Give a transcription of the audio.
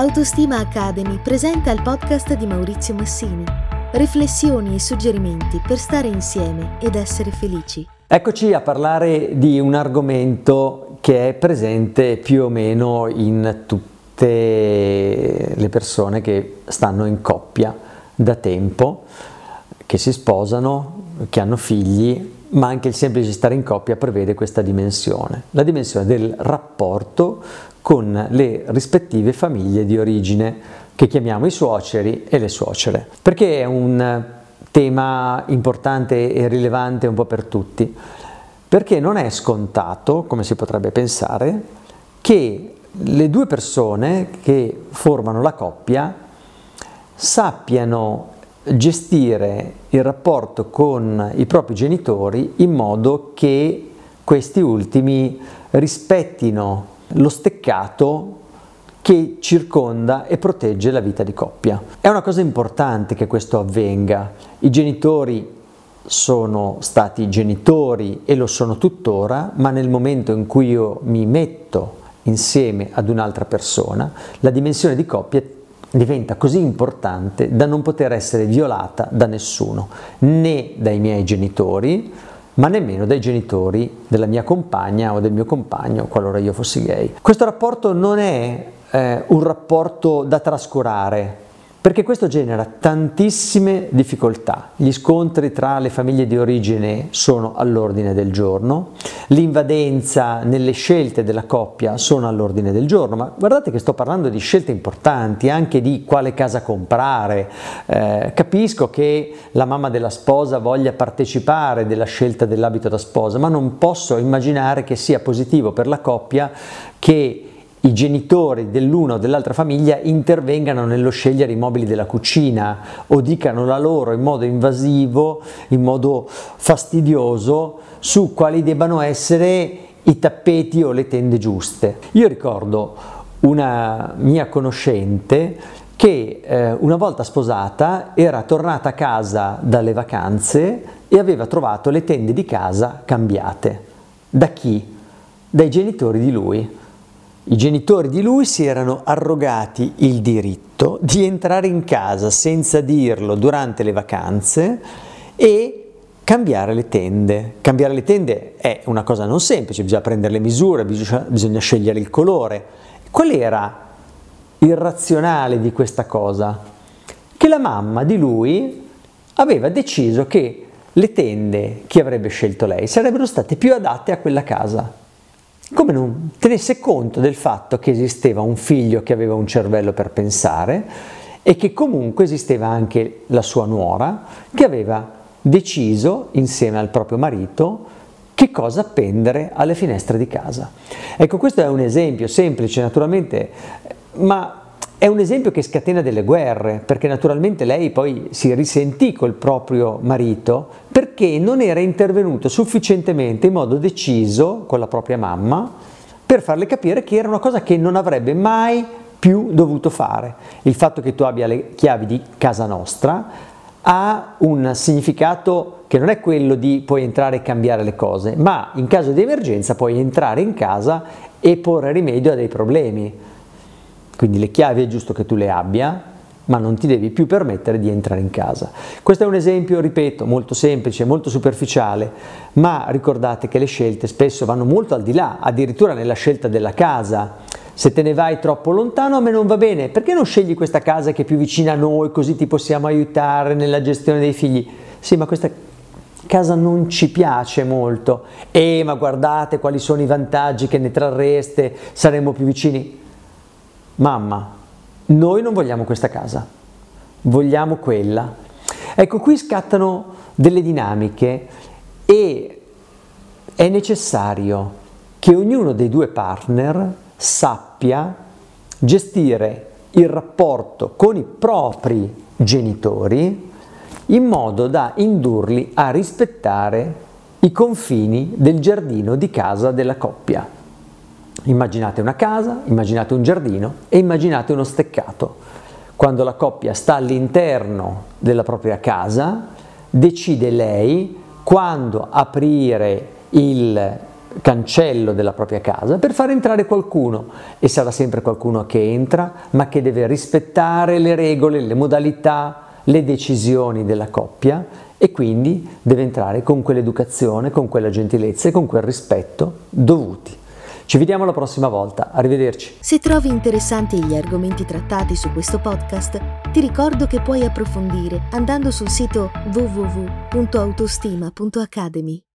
Autostima Academy presenta il podcast di Maurizio Massini. Riflessioni e suggerimenti per stare insieme ed essere felici. Eccoci a parlare di un argomento che è presente più o meno in tutte le persone che stanno in coppia da tempo, che si sposano, che hanno figli, ma anche il semplice stare in coppia prevede questa dimensione, la dimensione del rapporto con le rispettive famiglie di origine che chiamiamo i suoceri e le suocere, perché è un tema importante e rilevante un po' per tutti, perché non è scontato, come si potrebbe pensare, che le due persone che formano la coppia sappiano gestire il rapporto con i propri genitori in modo che questi ultimi rispettino lo steccato che circonda e protegge la vita di coppia. È una cosa importante che questo avvenga. I genitori sono stati genitori e lo sono tuttora, ma nel momento in cui io mi metto insieme ad un'altra persona, la dimensione di coppia diventa così importante da non poter essere violata da nessuno, né dai miei genitori, ma nemmeno dai genitori della mia compagna o del mio compagno qualora io fossi gay. Questo rapporto non è eh, un rapporto da trascurare, perché questo genera tantissime difficoltà. Gli scontri tra le famiglie di origine sono all'ordine del giorno, l'invadenza nelle scelte della coppia sono all'ordine del giorno, ma guardate che sto parlando di scelte importanti, anche di quale casa comprare. Eh, capisco che la mamma della sposa voglia partecipare della scelta dell'abito da sposa, ma non posso immaginare che sia positivo per la coppia che i genitori dell'una o dell'altra famiglia intervengano nello scegliere i mobili della cucina o dicano la loro in modo invasivo, in modo fastidioso su quali debbano essere i tappeti o le tende giuste. Io ricordo una mia conoscente che eh, una volta sposata era tornata a casa dalle vacanze e aveva trovato le tende di casa cambiate. Da chi? Dai genitori di lui. I genitori di lui si erano arrogati il diritto di entrare in casa senza dirlo durante le vacanze e cambiare le tende. Cambiare le tende è una cosa non semplice, bisogna prendere le misure, bisogna, bisogna scegliere il colore. Qual era il razionale di questa cosa? Che la mamma di lui aveva deciso che le tende che avrebbe scelto lei sarebbero state più adatte a quella casa come non tenesse conto del fatto che esisteva un figlio che aveva un cervello per pensare e che comunque esisteva anche la sua nuora che aveva deciso insieme al proprio marito che cosa appendere alle finestre di casa. Ecco, questo è un esempio semplice naturalmente, ma è un esempio che scatena delle guerre, perché naturalmente lei poi si risentì col proprio marito perché non era intervenuto sufficientemente in modo deciso con la propria mamma per farle capire che era una cosa che non avrebbe mai più dovuto fare. Il fatto che tu abbia le chiavi di casa nostra ha un significato che non è quello di puoi entrare e cambiare le cose, ma in caso di emergenza puoi entrare in casa e porre rimedio a dei problemi. Quindi le chiavi è giusto che tu le abbia, ma non ti devi più permettere di entrare in casa. Questo è un esempio, ripeto, molto semplice, molto superficiale, ma ricordate che le scelte spesso vanno molto al di là, addirittura nella scelta della casa. Se te ne vai troppo lontano a me non va bene, perché non scegli questa casa che è più vicina a noi così ti possiamo aiutare nella gestione dei figli? Sì, ma questa casa non ci piace molto. Eh, ma guardate quali sono i vantaggi che ne trarreste, saremmo più vicini mamma, noi non vogliamo questa casa, vogliamo quella. Ecco, qui scattano delle dinamiche e è necessario che ognuno dei due partner sappia gestire il rapporto con i propri genitori in modo da indurli a rispettare i confini del giardino di casa della coppia. Immaginate una casa, immaginate un giardino e immaginate uno steccato. Quando la coppia sta all'interno della propria casa, decide lei quando aprire il cancello della propria casa per far entrare qualcuno e sarà sempre qualcuno che entra ma che deve rispettare le regole, le modalità, le decisioni della coppia e quindi deve entrare con quell'educazione, con quella gentilezza e con quel rispetto dovuti. Ci vediamo la prossima volta, arrivederci. Se trovi interessanti gli argomenti trattati su questo podcast, ti ricordo che puoi approfondire andando sul sito www.autostima.academy.